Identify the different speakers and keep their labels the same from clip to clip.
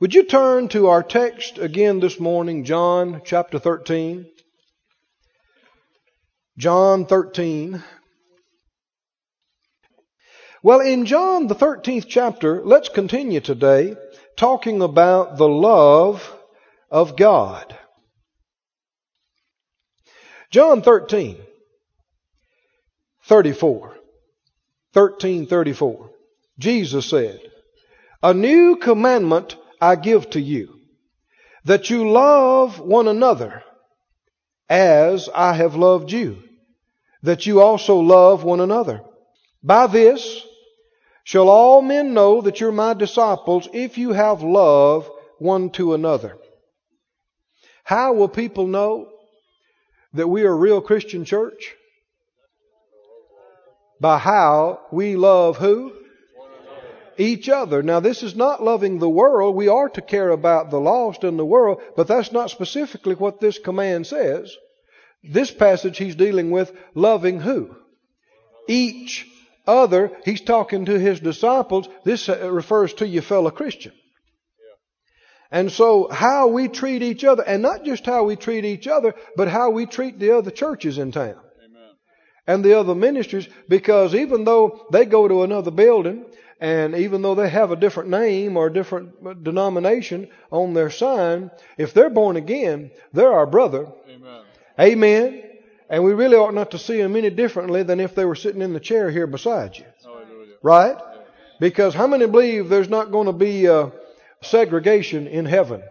Speaker 1: Would you turn to our text again this morning, John chapter 13? John 13. Well, in John, the 13th chapter, let's continue today talking about the love of God. John 13, 34. 1334. Jesus said, A new commandment I give to you, that you love one another as I have loved you, that you also love one another. By this shall all men know that you're my disciples if you have love one to another. How will people know that we are a real Christian church? By how we love who? Each other. Now, this is not loving the world. We are to care about the lost in the world, but that's not specifically what this command says. This passage he's dealing with loving who? Each other. He's talking to his disciples. This uh, refers to your fellow Christian. And so, how we treat each other, and not just how we treat each other, but how we treat the other churches in town and the other ministries because even though they go to another building and even though they have a different name or a different denomination on their sign, if they're born again, they're our brother. Amen. Amen. And we really ought not to see them any differently than if they were sitting in the chair here beside you. Hallelujah. Right? Because how many believe there's not going to be uh, segregation in heaven?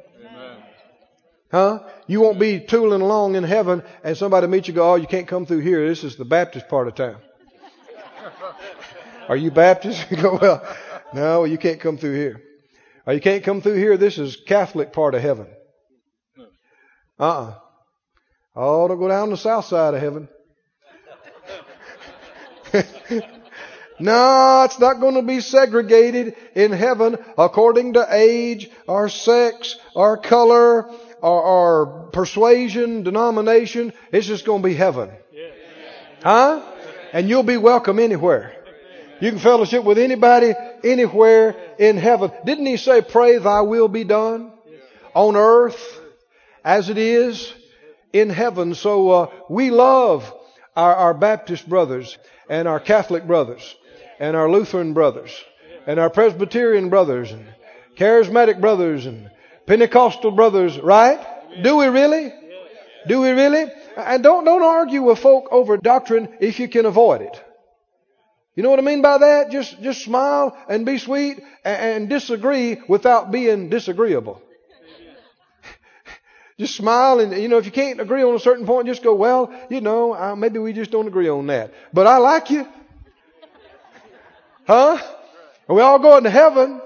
Speaker 1: Huh? You won't be tooling along in heaven and somebody meets you and go, oh, you can't come through here. This is the Baptist part of town. Are you Baptist? You go, well, no, you can't come through here. Or you can't come through here. This is Catholic part of heaven. Uh-uh. Oh, don't go down the south side of heaven. no, it's not going to be segregated in heaven according to age or sex or color or, or persuasion, denomination. It's just going to be heaven. Huh? And you'll be welcome anywhere. You can fellowship with anybody, anywhere in heaven. Didn't he say, pray thy will be done on earth as it is in heaven? So, uh, we love our, our Baptist brothers and our Catholic brothers and our Lutheran brothers and our Presbyterian brothers and charismatic brothers and Pentecostal brothers, right? Do we really? Do we really? And don't, don't argue with folk over doctrine if you can avoid it. You know what I mean by that? Just, just smile and be sweet and, and disagree without being disagreeable. just smile and, you know, if you can't agree on a certain point, just go, well, you know, uh, maybe we just don't agree on that. But I like you. Huh? And we all going to heaven.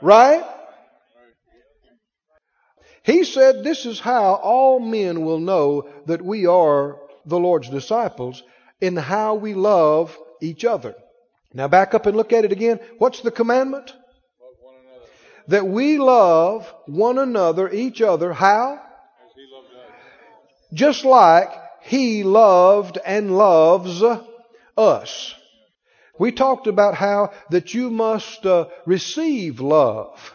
Speaker 1: Right? He said, This is how all men will know that we are the Lord's disciples in how we love each other. Now back up and look at it again. What's the commandment? That we love one another, each other. How? Just like He loved and loves us. We talked about how that you must uh, receive love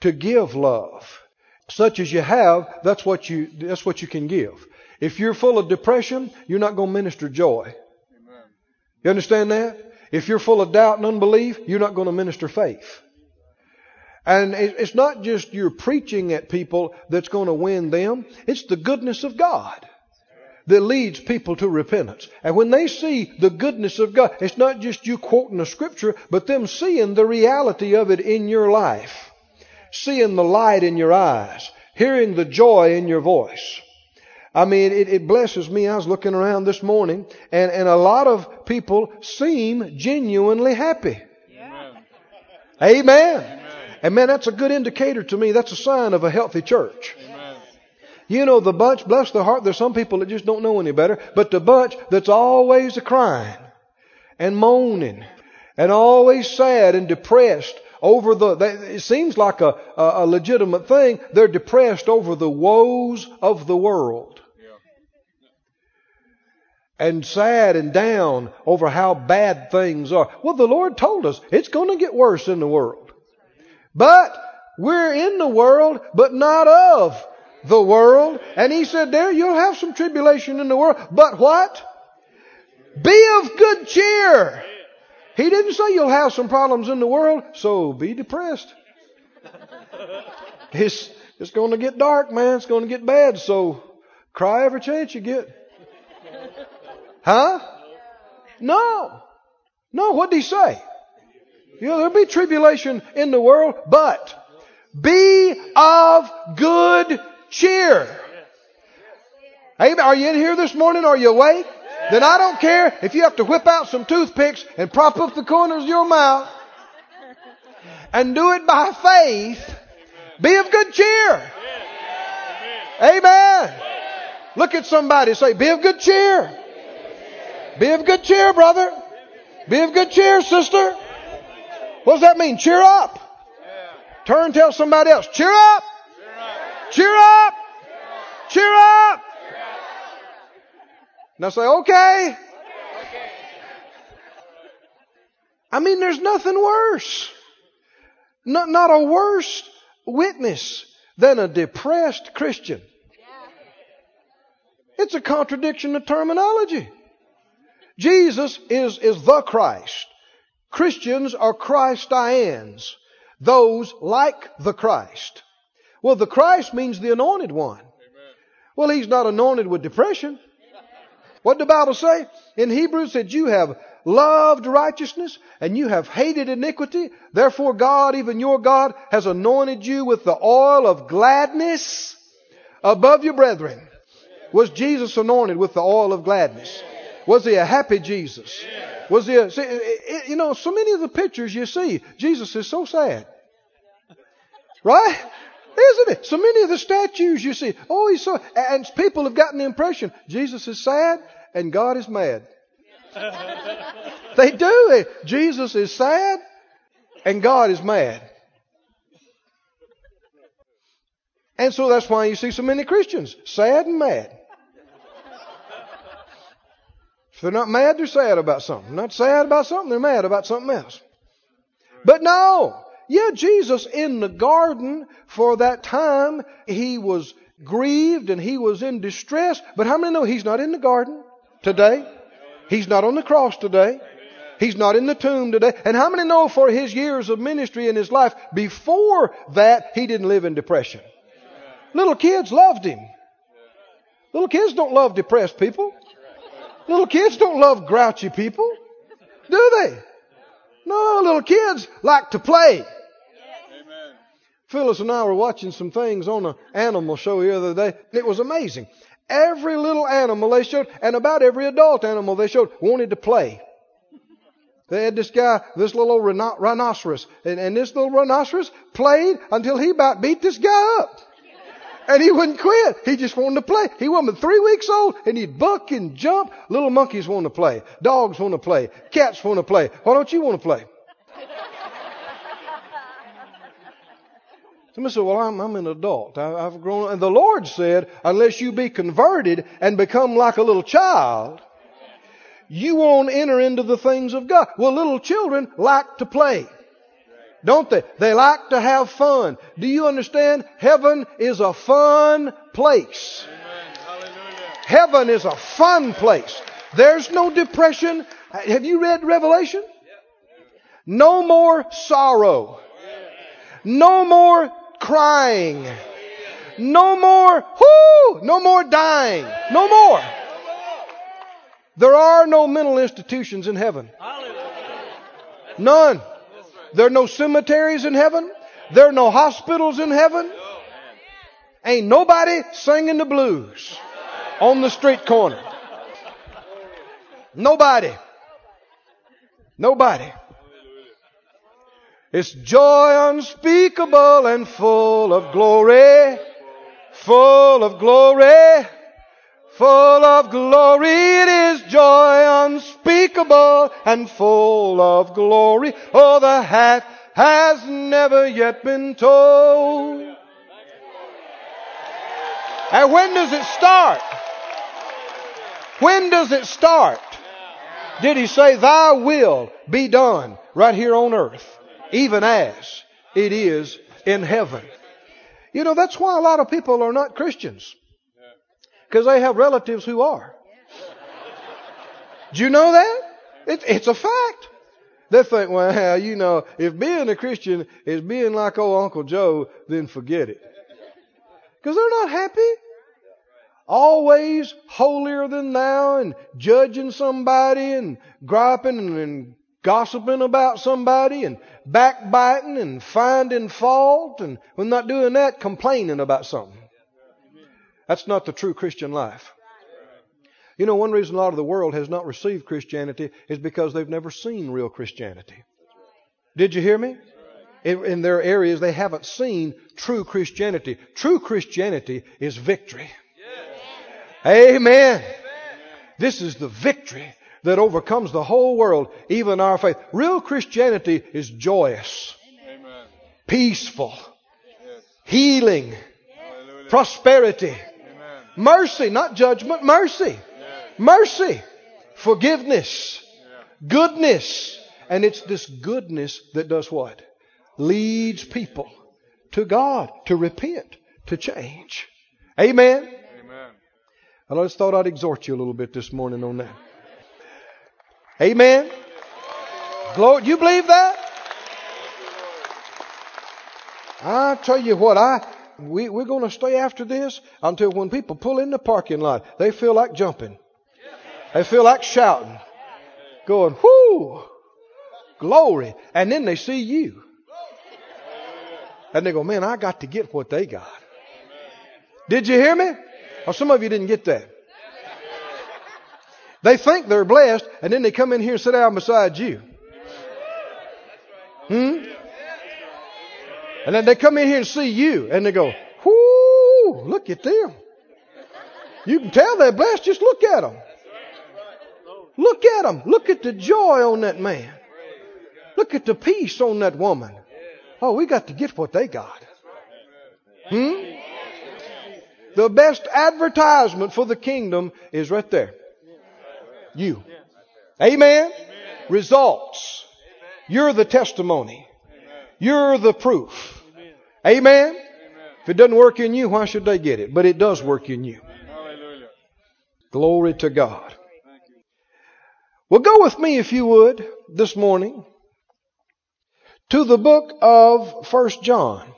Speaker 1: to give love such as you have, that's what you, that's what you can give. If you're full of depression, you're not going to minister joy. You understand that? If you're full of doubt and unbelief, you're not going to minister faith. And it's not just you're preaching at people that's going to win them. It's the goodness of God that leads people to repentance. And when they see the goodness of God, it's not just you quoting a scripture, but them seeing the reality of it in your life seeing the light in your eyes, hearing the joy in your voice. I mean, it, it, blesses me. I was looking around this morning, and, and a lot of people seem genuinely happy. Yeah. Amen. Amen. And man, that's a good indicator to me. That's a sign of a healthy church. Amen. You know, the bunch, bless their heart, there's some people that just don't know any better, but the bunch that's always a crying and moaning and always sad and depressed over the, it seems like a, a legitimate thing. They're depressed over the woes of the world. And sad and down over how bad things are. Well, the Lord told us it's going to get worse in the world. But We're in the world, but not of the world. And he said, there, you'll have some tribulation in the world, but what? Be of good cheer. He didn't say you'll have some problems in the world, so be depressed. It's, it's going to get dark, man. It's going to get bad, so cry every chance you get. Huh? No. No, what did he say? You know, there'll be tribulation in the world, but be of good cheer. Amen. Are you in here this morning? Are you awake? Then I don't care if you have to whip out some toothpicks and prop up the corners of your mouth and do it by faith. Be of good cheer. Amen. Look at somebody say, be of good cheer. Be of good cheer, brother. Be of good cheer, sister. What does that mean? Cheer up. Turn and tell somebody else, cheer up. Cheer up. Cheer up. Now say, okay. I mean, there's nothing worse. Not, not a worse witness than a depressed Christian. It's a contradiction of terminology. Jesus is, is the Christ. Christians are Christians. Those like the Christ. Well, the Christ means the anointed one. Well, he's not anointed with depression. What the Bible say? In Hebrews it said, you have loved righteousness and you have hated iniquity. Therefore God, even your God, has anointed you with the oil of gladness above your brethren. Was Jesus anointed with the oil of gladness? Was he a happy Jesus? Was he a, see, you know, so many of the pictures you see, Jesus is so sad. Right? Isn't it? So many of the statues you see, oh, he's so, and people have gotten the impression Jesus is sad and God is mad. they do. Jesus is sad and God is mad. And so that's why you see so many Christians sad and mad. If they're not mad, they're sad about something. Not sad about something, they're mad about something else. But no, yeah, Jesus in the garden for that time, he was grieved and he was in distress. But how many know he's not in the garden today? He's not on the cross today. He's not in the tomb today. And how many know for his years of ministry in his life, before that, he didn't live in depression? Little kids loved him. Little kids don't love depressed people. Little kids don't love grouchy people, do they? No, little kids like to play. Phyllis and I were watching some things on an animal show the other day. It was amazing. Every little animal they showed, and about every adult animal they showed, wanted to play. They had this guy, this little rhinoceros, and, and this little rhinoceros played until he about beat this guy up. And he wouldn't quit. He just wanted to play. He wasn't three weeks old and he'd buck and jump. Little monkeys want to play. Dogs want to play. Cats want to play. Why don't you want to play? Somebody said, well, I'm, I'm an adult. I, have grown up. And the Lord said, unless you be converted and become like a little child, you won't enter into the things of God. Well, little children like to play. Don't they? They like to have fun. Do you understand? Heaven is a fun place. Heaven is a fun place. There's no depression. Have you read Revelation? No more sorrow. No more crying. No more, whoo, no more dying. No more. There are no mental institutions in heaven. None. There are no cemeteries in heaven. There are no hospitals in heaven. Ain't nobody singing the blues on the street corner. Nobody. Nobody. It's joy unspeakable and full of glory. Full of glory. Full of glory, it is joy unspeakable and full of glory. Oh, the half has never yet been told. And when does it start? When does it start? Did he say, Thy will be done right here on earth, even as it is in heaven. You know, that's why a lot of people are not Christians. Because they have relatives who are. Do you know that? It, it's a fact. They think, well, you know, if being a Christian is being like old Uncle Joe, then forget it. Because they're not happy. Always holier than thou and judging somebody and griping and, and gossiping about somebody and backbiting and finding fault and when not doing that, complaining about something. That's not the true Christian life. You know, one reason a lot of the world has not received Christianity is because they've never seen real Christianity. Did you hear me? In, in their areas, they haven't seen true Christianity. True Christianity is victory. Amen. This is the victory that overcomes the whole world, even our faith. Real Christianity is joyous, Amen. peaceful, healing, prosperity, mercy, not judgment, mercy. Mercy, forgiveness, goodness. And it's this goodness that does what? Leads people to God, to repent, to change. Amen. Amen. I just thought I'd exhort you a little bit this morning on that. Amen. Glory. You believe that? I tell you what, I we, we're going to stay after this until when people pull in the parking lot, they feel like jumping. They feel like shouting, going, whoo, glory. And then they see you. And they go, man, I got to get what they got. Did you hear me? Or some of you didn't get that. They think they're blessed, and then they come in here and sit down beside you. Hmm? And then they come in here and see you, and they go, whoo, look at them. You can tell they're blessed, just look at them. Look at them. Look at the joy on that man. Look at the peace on that woman. Oh, we got to get what they got. Hmm? The best advertisement for the kingdom is right there. You. Amen? Results. You're the testimony. You're the proof. Amen? If it doesn't work in you, why should they get it? But it does work in you. Glory to God. Well, go with me, if you would, this morning to the book of First John.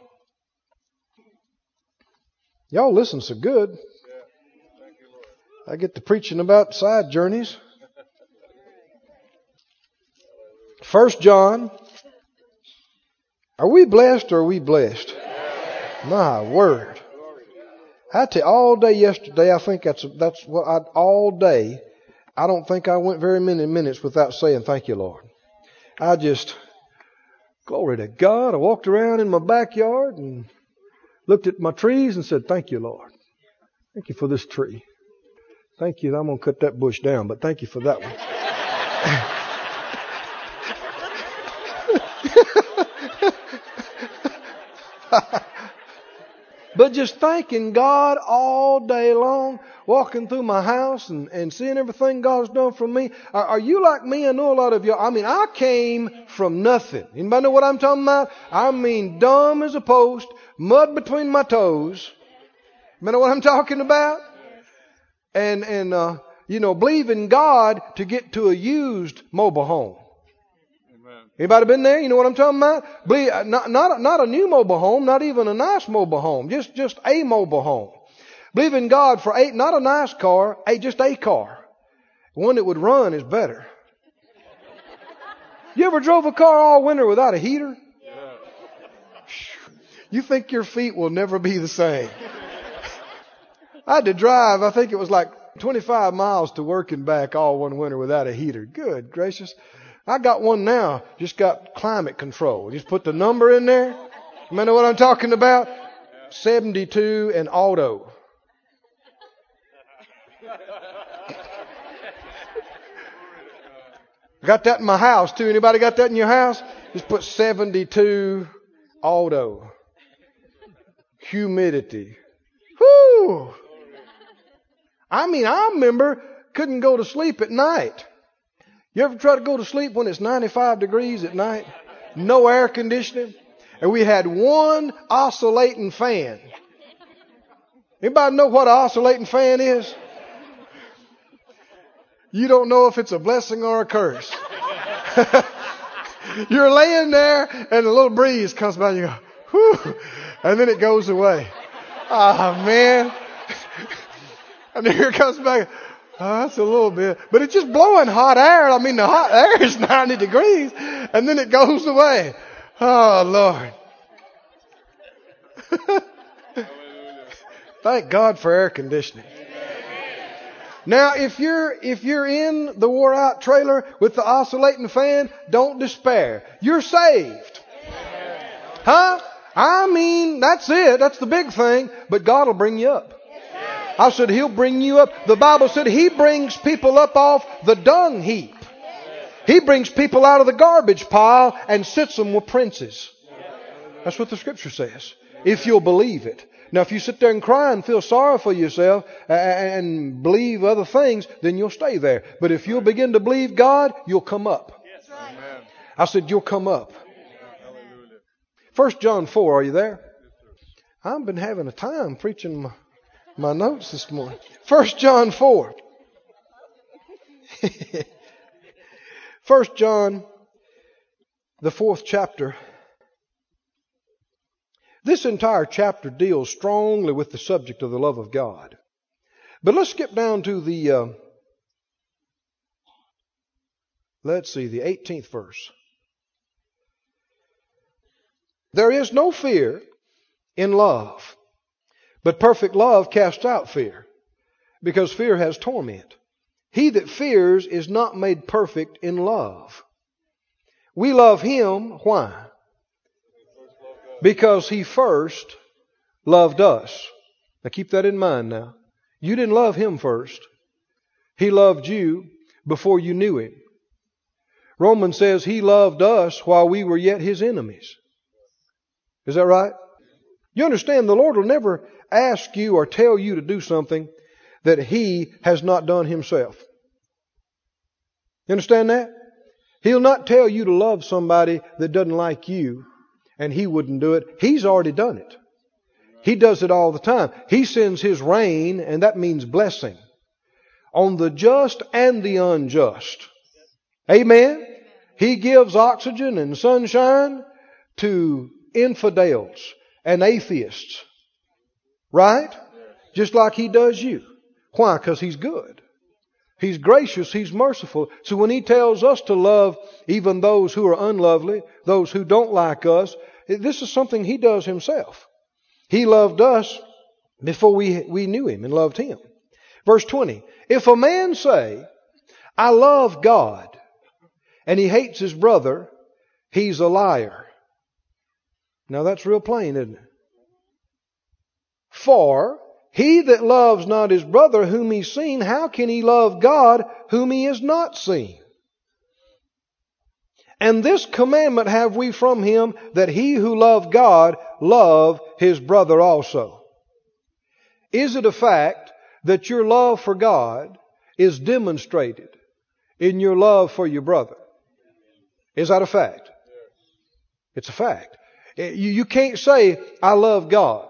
Speaker 1: Y'all listen so good. I get to preaching about side journeys. First John. Are we blessed or are we blessed? My word. I tell you, all day yesterday, I think that's that's what I all day I don't think I went very many minutes without saying, Thank you, Lord. I just, glory to God. I walked around in my backyard and looked at my trees and said, Thank you, Lord. Thank you for this tree. Thank you. I'm going to cut that bush down, but thank you for that one. But just thanking God all day long, walking through my house and, and seeing everything God's done for me. Are, are you like me? I know a lot of you. I mean, I came from nothing. Anybody know what I'm talking about? I mean, dumb as a post, mud between my toes. You know what I'm talking about? And, and, uh, you know, believing God to get to a used mobile home. Anybody been there? You know what I'm talking about? Believe, uh, not, not, not a new mobile home, not even a nice mobile home, just, just a mobile home. Believe in God for a, not a nice car, a, just a car. One that would run is better. You ever drove a car all winter without a heater? Yeah. You think your feet will never be the same. I had to drive, I think it was like 25 miles to work and back all one winter without a heater. Good gracious. I got one now, just got climate control. Just put the number in there. You know what I'm talking about? 72 and auto. got that in my house too. Anybody got that in your house? Just put 72 auto. Humidity. Whoo! I mean, I remember couldn't go to sleep at night. You ever try to go to sleep when it's 95 degrees at night? No air conditioning? and we had one oscillating fan. Anybody know what an oscillating fan is? You don't know if it's a blessing or a curse. You're laying there and a little breeze comes by and you go, whew, and then it goes away. Ah, oh, man. And here it comes back. Oh, that's a little bit, but it's just blowing hot air. I mean, the hot air is 90 degrees and then it goes away. Oh, Lord. Thank God for air conditioning. Now, if you're, if you're in the wore out trailer with the oscillating fan, don't despair. You're saved. Huh? I mean, that's it. That's the big thing. But God will bring you up. I said, He'll bring you up. The Bible said He brings people up off the dung heap. He brings people out of the garbage pile and sits them with princes. That's what the scripture says. If you'll believe it. Now, if you sit there and cry and feel sorry for yourself uh, uh, and believe other things, then you'll stay there. But if you'll begin to believe God, you'll come up. I said, you'll come up. First John 4, are you there? I've been having a time preaching my, notes this morning. First John 4. First John, the fourth chapter. This entire chapter deals strongly with the subject of the love of God. But let's skip down to the, uh, let's see, the 18th verse. There is no fear in love, but perfect love casts out fear, because fear has torment. He that fears is not made perfect in love. We love him. Why? Because he first loved us. Now keep that in mind now. You didn't love him first. He loved you before you knew him. Romans says he loved us while we were yet his enemies. Is that right? You understand the Lord will never ask you or tell you to do something that he has not done himself. You understand that? He'll not tell you to love somebody that doesn't like you and he wouldn't do it. He's already done it. He does it all the time. He sends his rain and that means blessing on the just and the unjust. Amen. He gives oxygen and sunshine to infidels and atheists. Right? Just like he does you. Why? Because he's good. He's gracious. He's merciful. So when he tells us to love even those who are unlovely, those who don't like us, this is something he does himself. He loved us before we, we knew him and loved him. Verse 20. If a man say, I love God, and he hates his brother, he's a liar. Now that's real plain, isn't it? For he that loves not his brother whom he's seen, how can he love God whom he has not seen? And this commandment have we from him that he who loved God love his brother also. Is it a fact that your love for God is demonstrated in your love for your brother? Is that a fact? It's a fact. You, you can't say, I love God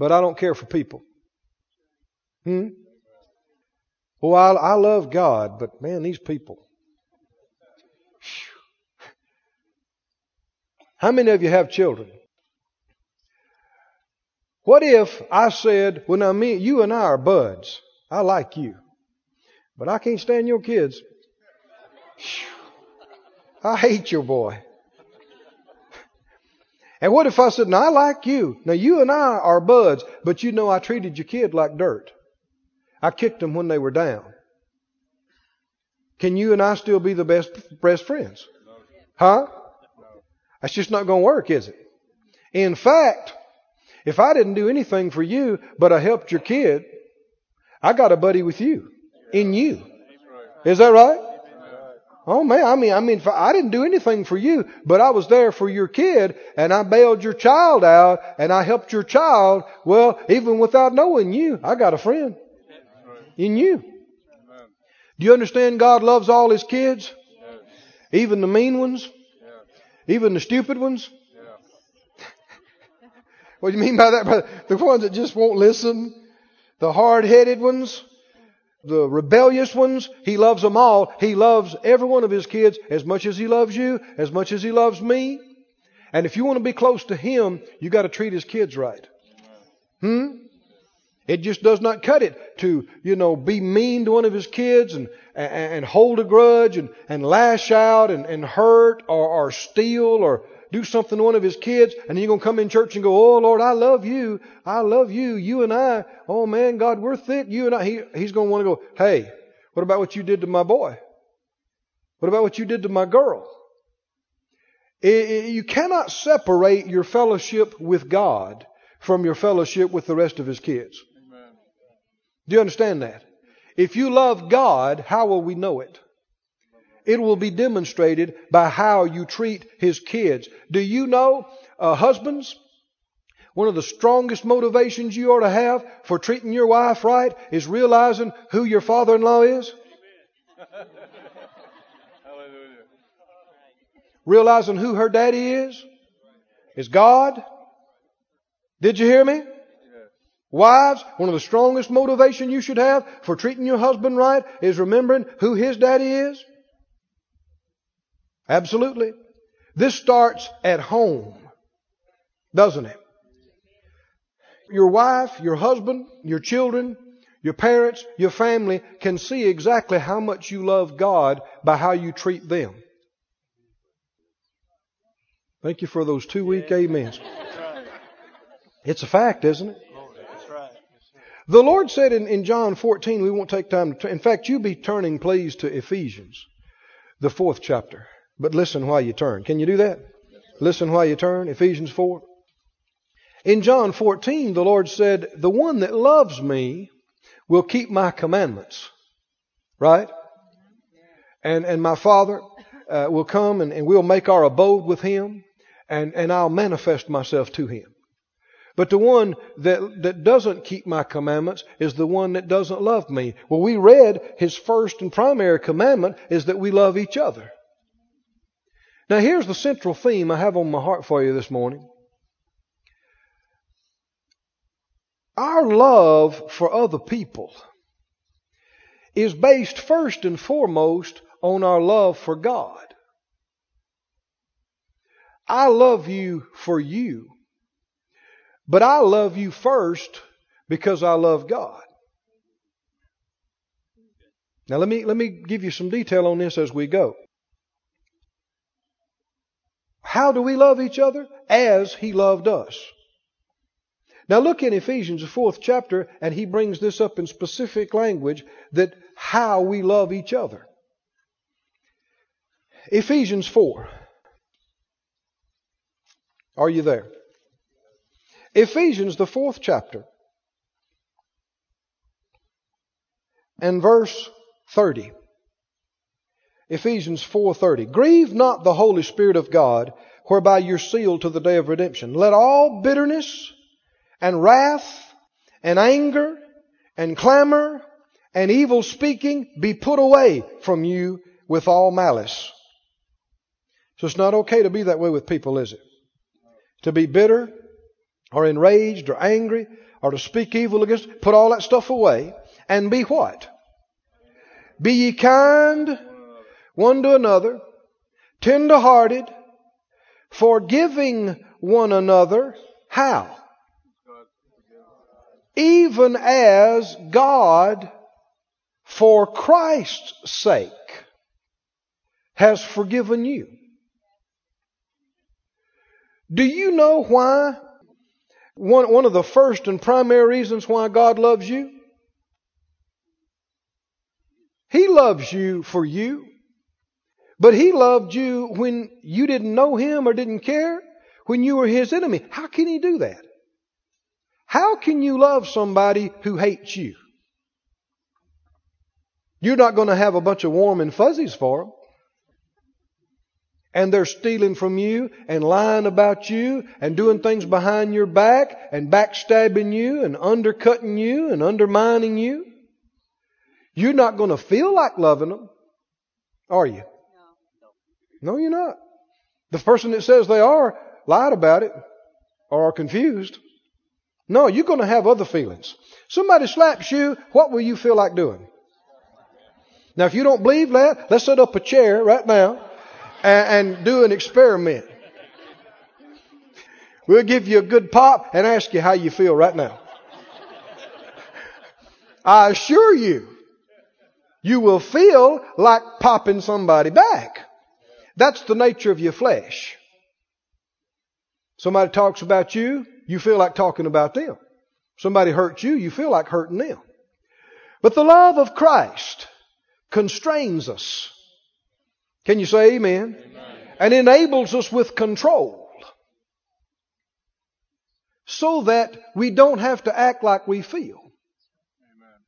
Speaker 1: but I don't care for people. Hmm? Well, I, I love God, but man, these people. How many of you have children? What if I said, well, now me, you and I are buds. I like you, but I can't stand your kids. I hate your boy. And what if I said, now I like you. Now you and I are buds, but you know I treated your kid like dirt. I kicked them when they were down. Can you and I still be the best, best friends? Huh? That's just not going to work, is it? In fact, if I didn't do anything for you, but I helped your kid, I got a buddy with you. In you. Is that right? Oh man, I mean, I mean, I didn't do anything for you, but I was there for your kid and I bailed your child out and I helped your child. Well, even without knowing you, I got a friend in you. Do you understand God loves all His kids? Even the mean ones? Even the stupid ones? What do you mean by that? The ones that just won't listen, the hard-headed ones, the rebellious ones, he loves them all. He loves every one of his kids as much as he loves you, as much as he loves me. And if you want to be close to him, you got to treat his kids right. Hmm? It just does not cut it to, you know, be mean to one of his kids and, and, and hold a grudge and, and lash out and, and hurt or, or steal or do something to one of his kids, and then you're going to come in church and go, Oh Lord, I love you. I love you. You and I. Oh man, God, we're thick. You and I. He, he's going to want to go, Hey, what about what you did to my boy? What about what you did to my girl? It, it, you cannot separate your fellowship with God from your fellowship with the rest of his kids. Amen. Do you understand that? If you love God, how will we know it? It will be demonstrated by how you treat his kids. Do you know, uh, husbands, one of the strongest motivations you ought to have for treating your wife right is realizing who your father in law is? realizing who her daddy is? Is God? Did you hear me? Wives, one of the strongest motivation you should have for treating your husband right is remembering who his daddy is. Absolutely. This starts at home, doesn't it? Your wife, your husband, your children, your parents, your family can see exactly how much you love God by how you treat them. Thank you for those two weak amens. It's a fact, isn't it? Oh, the Lord said in, in John 14, we won't take time to, in fact, you be turning please to Ephesians, the fourth chapter. But listen while you turn. Can you do that? Listen while you turn. Ephesians 4. In John 14, the Lord said, The one that loves me will keep my commandments. Right? And, and my Father uh, will come and, and we'll make our abode with him and, and I'll manifest myself to him. But the one that, that doesn't keep my commandments is the one that doesn't love me. Well, we read his first and primary commandment is that we love each other. Now, here's the central theme I have on my heart for you this morning. Our love for other people is based first and foremost on our love for God. I love you for you, but I love you first because I love God. Now let me, let me give you some detail on this as we go. How do we love each other? As He loved us. Now look in Ephesians, the fourth chapter, and he brings this up in specific language that how we love each other. Ephesians 4. Are you there? Ephesians, the fourth chapter, and verse 30. Ephesians 4:30. Grieve not the Holy Spirit of God, whereby you're sealed to the day of redemption. Let all bitterness and wrath and anger and clamor and evil speaking be put away from you with all malice. So it's not okay to be that way with people, is it? To be bitter or enraged or angry or to speak evil against, put all that stuff away and be what? Be ye kind one to another, tender hearted, forgiving one another. How? Even as God, for Christ's sake, has forgiven you. Do you know why? One, one of the first and primary reasons why God loves you? He loves you for you. But he loved you when you didn't know him or didn't care, when you were his enemy. How can he do that? How can you love somebody who hates you? You're not going to have a bunch of warm and fuzzies for them. And they're stealing from you and lying about you and doing things behind your back and backstabbing you and undercutting you and undermining you. You're not going to feel like loving them, are you? No, you're not. The person that says they are lied about it or are confused. No, you're going to have other feelings. Somebody slaps you, what will you feel like doing? Now, if you don't believe that, let's set up a chair right now and, and do an experiment. We'll give you a good pop and ask you how you feel right now. I assure you, you will feel like popping somebody back. That's the nature of your flesh. Somebody talks about you, you feel like talking about them. Somebody hurts you, you feel like hurting them. But the love of Christ constrains us. Can you say amen? amen? And enables us with control. So that we don't have to act like we feel. Amen.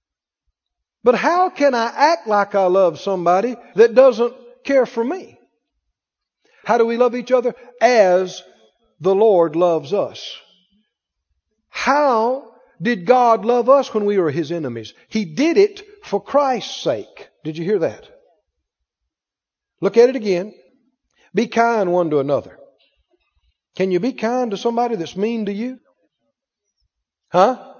Speaker 1: But how can I act like I love somebody that doesn't care for me? How do we love each other? As the Lord loves us. How did God love us when we were His enemies? He did it for Christ's sake. Did you hear that? Look at it again. Be kind one to another. Can you be kind to somebody that's mean to you? Huh?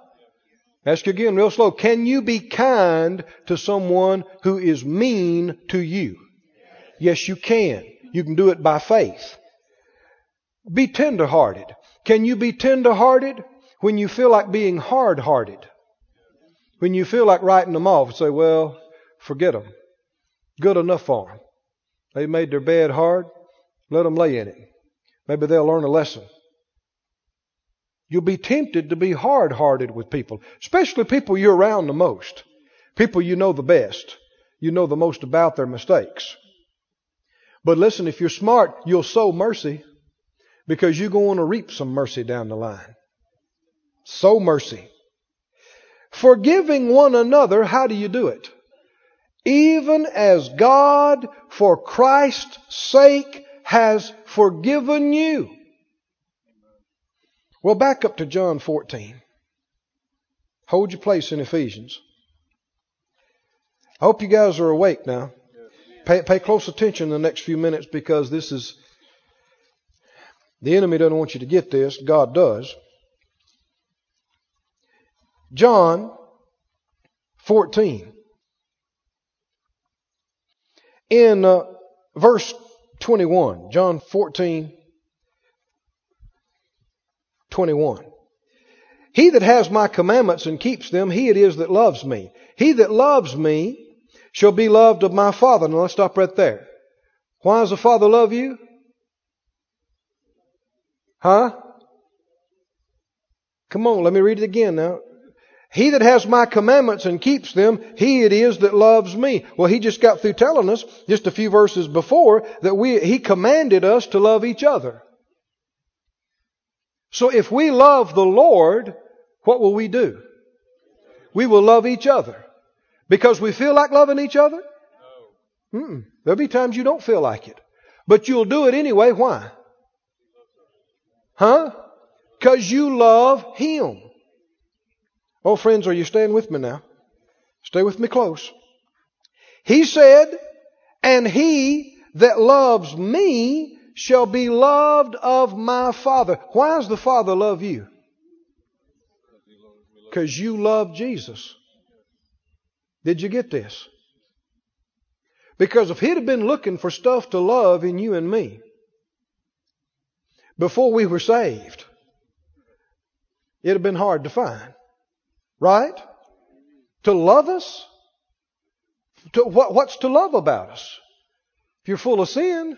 Speaker 1: Ask you again real slow. Can you be kind to someone who is mean to you? Yes, you can. You can do it by faith. Be tenderhearted. Can you be tenderhearted when you feel like being hard-hearted? When you feel like writing them off and say, well, forget them. Good enough for them. They made their bed hard. Let them lay in it. Maybe they'll learn a lesson. You'll be tempted to be hard hearted with people, especially people you're around the most, people you know the best, you know the most about their mistakes. But listen, if you're smart, you'll sow mercy because you're going to reap some mercy down the line. Sow mercy. Forgiving one another, how do you do it? Even as God, for Christ's sake, has forgiven you. Well, back up to John 14. Hold your place in Ephesians. I hope you guys are awake now. Pay, pay close attention in the next few minutes because this is, the enemy doesn't want you to get this. God does. John 14. In uh, verse 21, John 14, 21. He that has my commandments and keeps them, he it is that loves me. He that loves me shall be loved of my Father. Now let's stop right there. Why does the Father love you? Huh? Come on, let me read it again now. He that has my commandments and keeps them, he it is that loves me. Well, he just got through telling us just a few verses before that we, he commanded us to love each other. So if we love the Lord, what will we do? We will love each other. Because we feel like loving each other? Mm-mm. There'll be times you don't feel like it. But you'll do it anyway. Why? Huh? Because you love Him. Oh, friends, are you staying with me now? Stay with me close. He said, and he that loves me shall be loved of my Father. Why does the Father love you? Because you love Jesus. Did you get this? Because if he'd have been looking for stuff to love in you and me before we were saved, it'd have been hard to find. Right? To love us? To, what, what's to love about us? If you're full of sin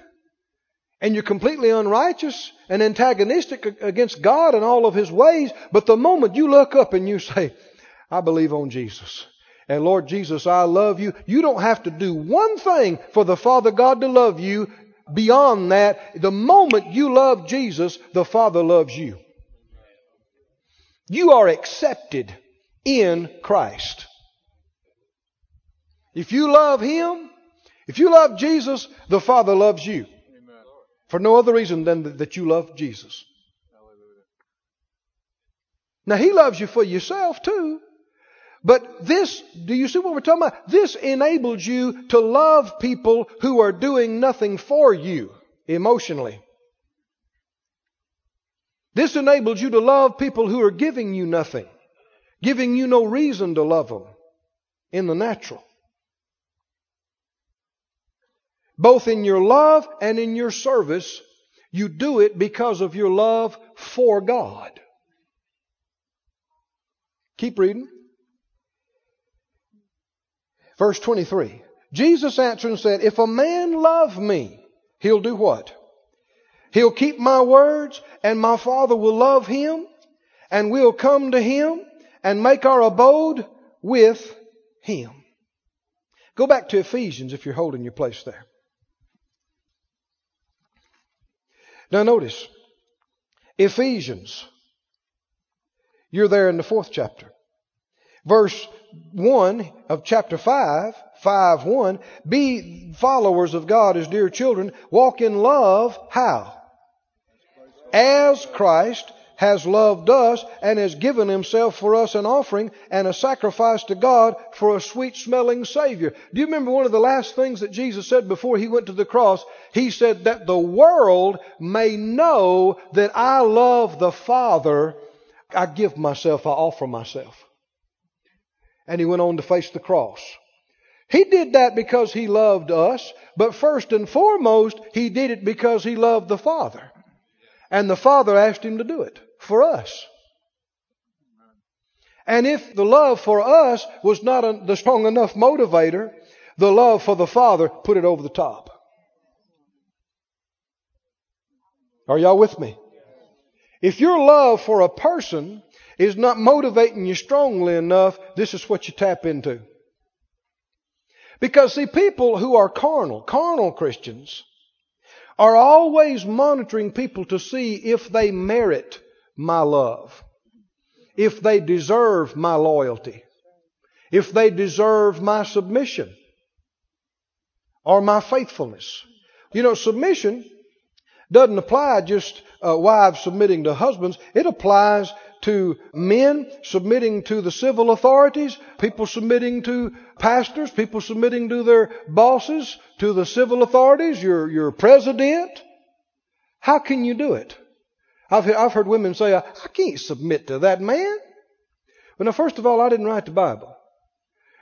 Speaker 1: and you're completely unrighteous and antagonistic against God and all of His ways, but the moment you look up and you say, I believe on Jesus. And Lord Jesus, I love you. You don't have to do one thing for the Father God to love you. Beyond that, the moment you love Jesus, the Father loves you. You are accepted in Christ. If you love Him, if you love Jesus, the Father loves you. For no other reason than that you love Jesus. Now He loves you for yourself too. But this, do you see what we're talking about? This enables you to love people who are doing nothing for you emotionally. This enables you to love people who are giving you nothing, giving you no reason to love them in the natural. Both in your love and in your service, you do it because of your love for God. Keep reading. Verse 23. Jesus answered and said, If a man love me, he'll do what? He'll keep my words, and my Father will love him, and we'll come to him and make our abode with him. Go back to Ephesians if you're holding your place there. Now notice, Ephesians. You're there in the fourth chapter. Verse 1 of chapter 5, 5 1, be followers of God as dear children, walk in love, how? As Christ has loved us and has given himself for us an offering and a sacrifice to God for a sweet smelling Savior. Do you remember one of the last things that Jesus said before he went to the cross? He said that the world may know that I love the Father. I give myself, I offer myself. And he went on to face the cross. He did that because he loved us, but first and foremost, he did it because he loved the Father. And the Father asked him to do it for us. And if the love for us was not a, the strong enough motivator, the love for the Father put it over the top. Are y'all with me? If your love for a person is not motivating you strongly enough, this is what you tap into. Because see, people who are carnal, carnal Christians, are always monitoring people to see if they merit my love, if they deserve my loyalty, if they deserve my submission or my faithfulness. You know, submission doesn't apply just uh, wives submitting to husbands. It applies to men submitting to the civil authorities, people submitting to pastors, people submitting to their bosses, to the civil authorities, your, your president. How can you do it? I've, I've heard women say, I, can't submit to that man. Well, now, first of all, I didn't write the Bible.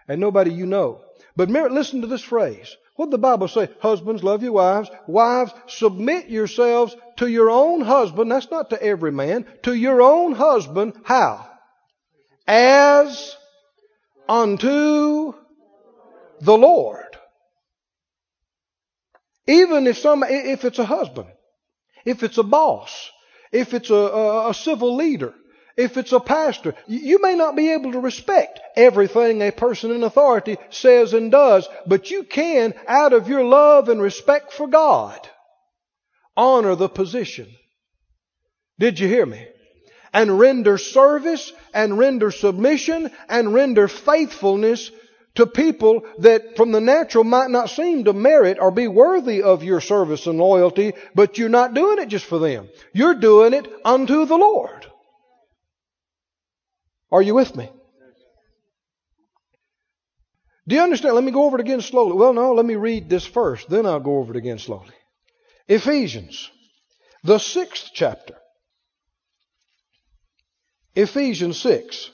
Speaker 1: And nobody you know. But listen to this phrase. What did the Bible say? Husbands, love your wives. Wives, submit yourselves to your own husband. That's not to every man. To your own husband. How? As unto the Lord. Even if some, if it's a husband, if it's a boss, if it's a, a, a civil leader, if it's a pastor, you may not be able to respect everything a person in authority says and does, but you can, out of your love and respect for God, honor the position. Did you hear me? And render service and render submission and render faithfulness to people that from the natural might not seem to merit or be worthy of your service and loyalty, but you're not doing it just for them. You're doing it unto the Lord. Are you with me? Do you understand? Let me go over it again slowly. Well, no, let me read this first, then I'll go over it again slowly. Ephesians, the sixth chapter. Ephesians 6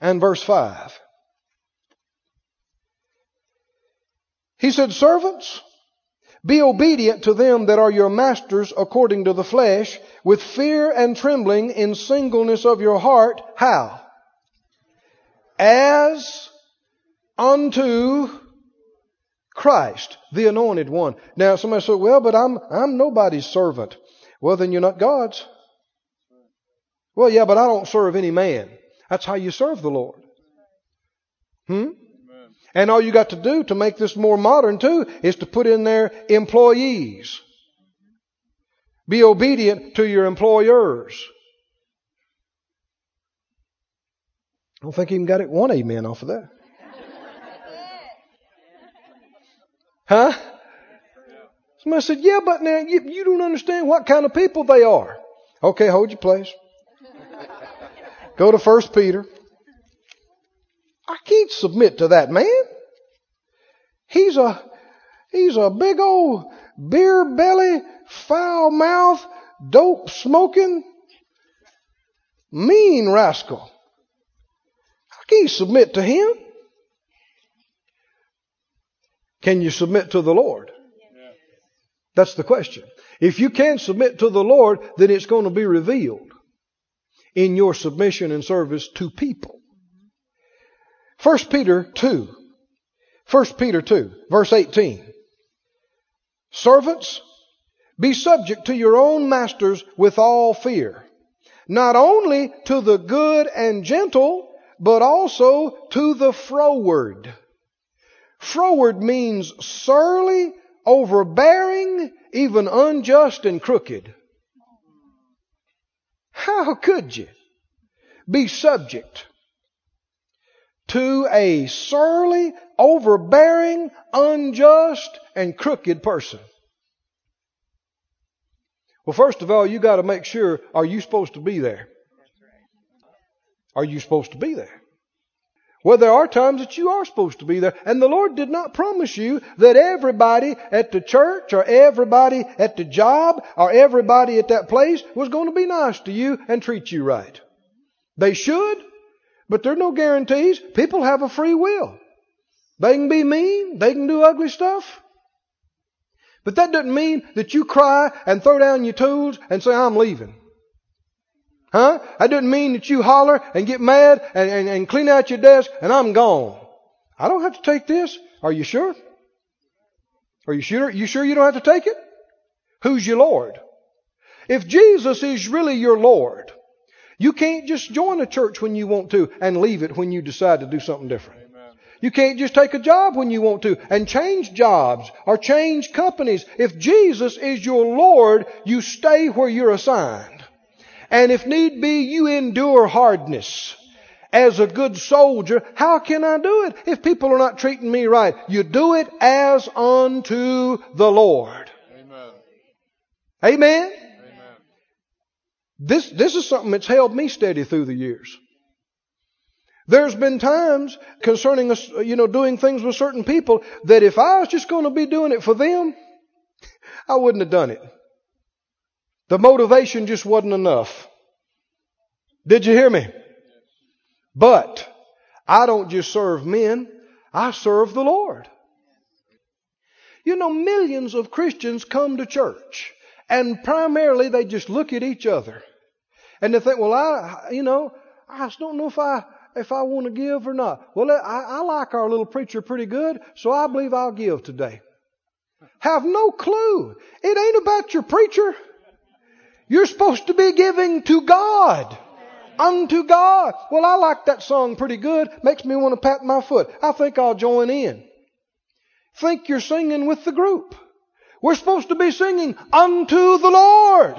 Speaker 1: and verse 5. He said, Servants, be obedient to them that are your masters according to the flesh, with fear and trembling in singleness of your heart. How? as unto Christ, the anointed one. Now somebody said, well, but I'm, I'm nobody's servant. Well, then you're not God's. Well, yeah, but I don't serve any man. That's how you serve the Lord. Hmm? And all you got to do to make this more modern too is to put in there employees. Be obedient to your employers. I don't think he even got it one amen off of that. Huh? Somebody said, yeah, but now you, you don't understand what kind of people they are. Okay, hold your place. Go to First Peter. I can't submit to that man. He's a he's a big old beer belly, foul mouth, dope smoking, Mean rascal. How can you submit to him? Can you submit to the Lord? That's the question. If you can submit to the Lord, then it's going to be revealed in your submission and service to people. 1 Peter 2. 1 Peter 2, verse 18. Servants, be subject to your own masters with all fear, not only to the good and gentle, but also to the froward. Froward means surly, overbearing, even unjust and crooked. How could you be subject to a surly, overbearing, unjust, and crooked person? Well, first of all, you got to make sure are you supposed to be there? Are you supposed to be there? Well, there are times that you are supposed to be there. And the Lord did not promise you that everybody at the church or everybody at the job or everybody at that place was going to be nice to you and treat you right. They should, but there are no guarantees. People have a free will. They can be mean. They can do ugly stuff. But that doesn't mean that you cry and throw down your tools and say, I'm leaving. Huh? That doesn't mean that you holler and get mad and, and, and clean out your desk and I'm gone. I don't have to take this. Are you sure? Are you sure? You sure you don't have to take it? Who's your Lord? If Jesus is really your Lord, you can't just join a church when you want to and leave it when you decide to do something different. Amen. You can't just take a job when you want to and change jobs or change companies. If Jesus is your Lord, you stay where you're assigned. And if need be, you endure hardness. As a good soldier, how can I do it if people are not treating me right? You do it as unto the Lord. Amen. Amen. Amen. This, this is something that's held me steady through the years. There's been times concerning us, you know, doing things with certain people that if I was just going to be doing it for them, I wouldn't have done it. The motivation just wasn't enough. Did you hear me? But I don't just serve men, I serve the Lord. You know, millions of Christians come to church and primarily they just look at each other and they think, well, I, you know, I just don't know if I, if I want to give or not. Well, I, I like our little preacher pretty good, so I believe I'll give today. Have no clue. It ain't about your preacher. You're supposed to be giving to God. Unto God. Well, I like that song pretty good. Makes me want to pat my foot. I think I'll join in. Think you're singing with the group. We're supposed to be singing unto the Lord.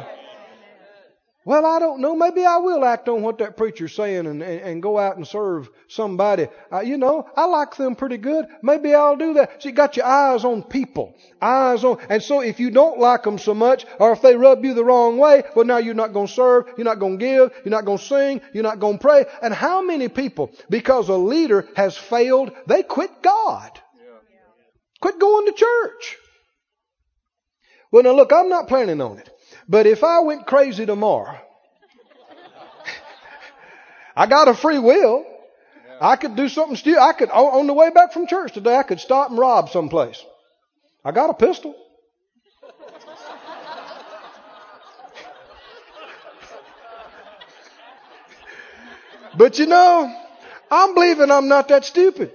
Speaker 1: Well, I don't know. Maybe I will act on what that preacher's saying and, and, and go out and serve somebody. Uh, you know, I like them pretty good. Maybe I'll do that. See, you got your eyes on people. Eyes on, and so if you don't like them so much, or if they rub you the wrong way, well now you're not going to serve, you're not going to give, you're not going to sing, you're not going to pray. And how many people, because a leader has failed, they quit God. Quit going to church. Well now look, I'm not planning on it. But if I went crazy tomorrow, I got a free will. I could do something still. I could, on the way back from church today, I could stop and rob someplace. I got a pistol. but you know, I'm believing I'm not that stupid.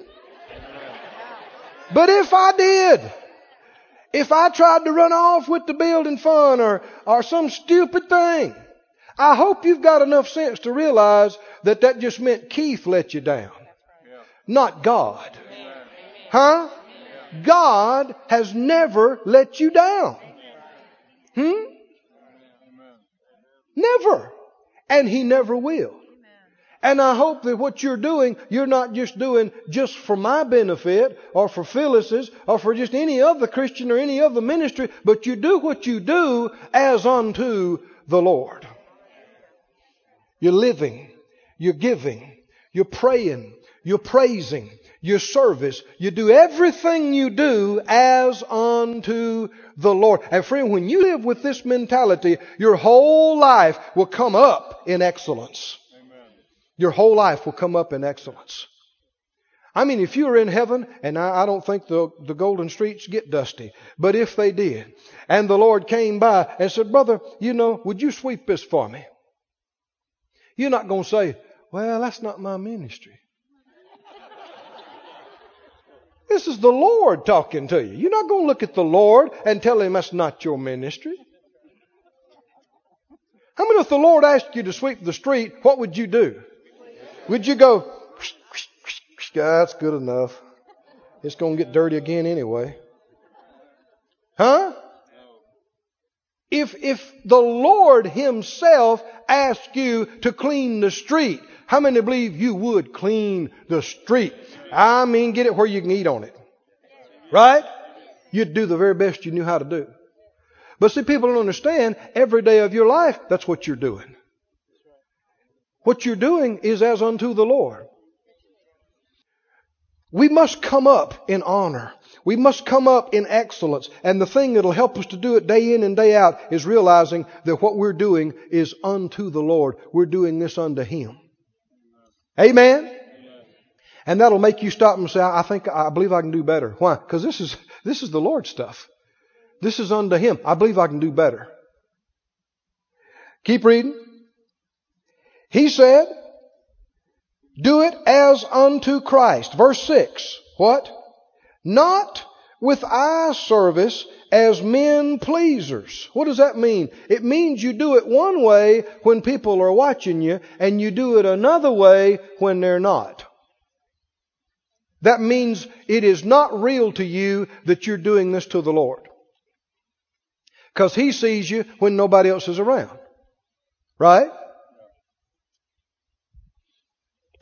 Speaker 1: But if I did, if I tried to run off with the building fund or, or some stupid thing, I hope you've got enough sense to realize that that just meant Keith let you down, not God. Huh? God has never let you down. Hmm? Never. And He never will. And I hope that what you're doing, you're not just doing just for my benefit or for Phyllis's or for just any other Christian or any other ministry, but you do what you do as unto the Lord. You're living, you're giving, you're praying, you're praising, your service. You do everything you do as unto the Lord. And friend, when you live with this mentality, your whole life will come up in excellence. Your whole life will come up in excellence. I mean, if you were in heaven, and I, I, don't think the, the golden streets get dusty, but if they did, and the Lord came by and said, Brother, you know, would you sweep this for me? You're not going to say, Well, that's not my ministry. this is the Lord talking to you. You're not going to look at the Lord and tell him that's not your ministry. How many if the Lord asked you to sweep the street, what would you do? Would you go, that's good enough. It's going to get dirty again anyway. Huh? If, if the Lord Himself asked you to clean the street, how many believe you would clean the street? I mean, get it where you can eat on it. Right? You'd do the very best you knew how to do. But see, people don't understand every day of your life, that's what you're doing. What you're doing is as unto the Lord. We must come up in honor. We must come up in excellence. And the thing that'll help us to do it day in and day out is realizing that what we're doing is unto the Lord. We're doing this unto Him. Amen? And that'll make you stop and say, I think, I believe I can do better. Why? Because this is, this is the Lord's stuff. This is unto Him. I believe I can do better. Keep reading. He said, do it as unto Christ. Verse 6. What? Not with eye service as men pleasers. What does that mean? It means you do it one way when people are watching you and you do it another way when they're not. That means it is not real to you that you're doing this to the Lord. Because He sees you when nobody else is around. Right?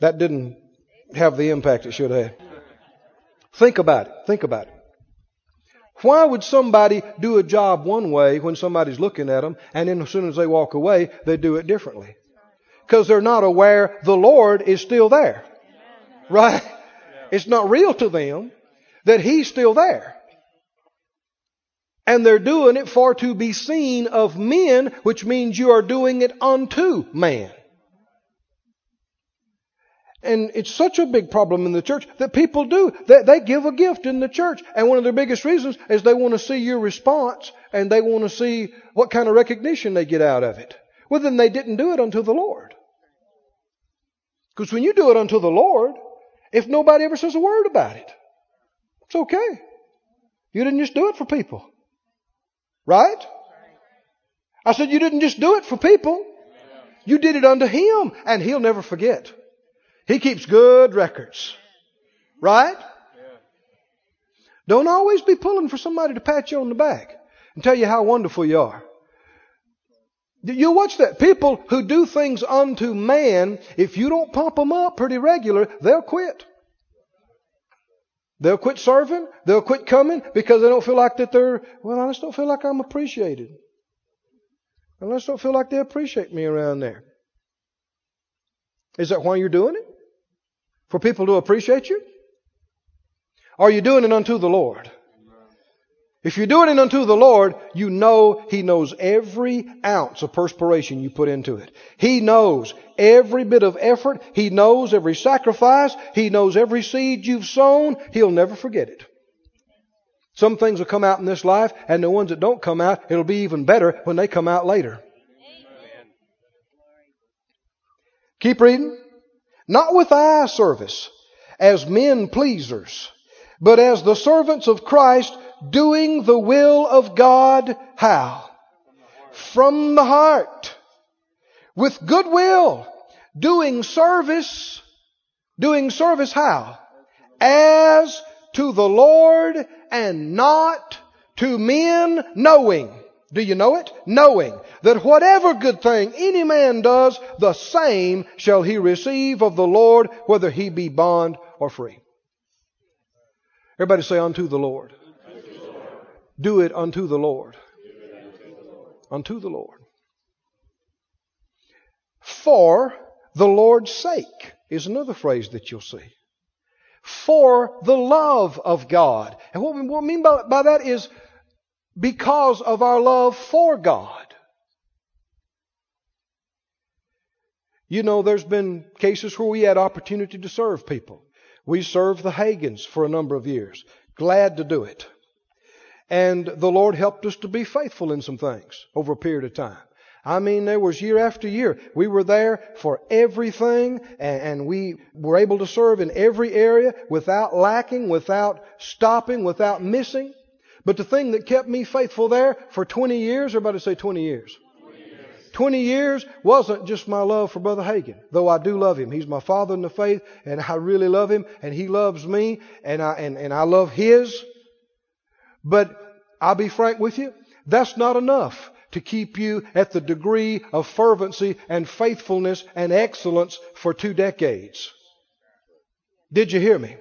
Speaker 1: That didn't have the impact it should have. Think about it. Think about it. Why would somebody do a job one way when somebody's looking at them, and then as soon as they walk away, they do it differently? Because they're not aware the Lord is still there. Right? It's not real to them that He's still there. And they're doing it for to be seen of men, which means you are doing it unto man. And it's such a big problem in the church that people do. They, they give a gift in the church. And one of their biggest reasons is they want to see your response and they want to see what kind of recognition they get out of it. Well, then they didn't do it unto the Lord. Because when you do it unto the Lord, if nobody ever says a word about it, it's okay. You didn't just do it for people. Right? I said you didn't just do it for people. You did it unto Him and He'll never forget. He keeps good records. Right? Don't always be pulling for somebody to pat you on the back and tell you how wonderful you are. You watch that. People who do things unto man, if you don't pump them up pretty regular, they'll quit. They'll quit serving. They'll quit coming because they don't feel like that they're, well, I just don't feel like I'm appreciated. I just don't feel like they appreciate me around there. Is that why you're doing it? For people to appreciate you? Are you doing it unto the Lord? If you're doing it unto the Lord, you know He knows every ounce of perspiration you put into it. He knows every bit of effort. He knows every sacrifice. He knows every seed you've sown. He'll never forget it. Some things will come out in this life, and the ones that don't come out, it'll be even better when they come out later. Keep reading. Not with eye service as men pleasers, but as the servants of Christ doing the will of God. How? From the heart. With goodwill. Doing service. Doing service how? As to the Lord and not to men knowing. Do you know it? Knowing that whatever good thing any man does, the same shall he receive of the Lord, whether he be bond or free. Everybody say, unto the Lord. Unto the Lord. Do it unto the Lord. Unto the Lord. For the Lord's sake is another phrase that you'll see. For the love of God. And what we, what we mean by, by that is because of our love for God. You know, there's been cases where we had opportunity to serve people. We served the Hagins for a number of years. Glad to do it. And the Lord helped us to be faithful in some things over a period of time. I mean, there was year after year. We were there for everything and, we were able to serve in every area without lacking, without stopping, without missing. But the thing that kept me faithful there for 20 years, everybody say 20 years. 20 years wasn't just my love for Brother Hagin, though I do love him. He's my father in the faith, and I really love him, and he loves me, and I, and, and I love his. But I'll be frank with you, that's not enough to keep you at the degree of fervency and faithfulness and excellence for two decades. Did you hear me?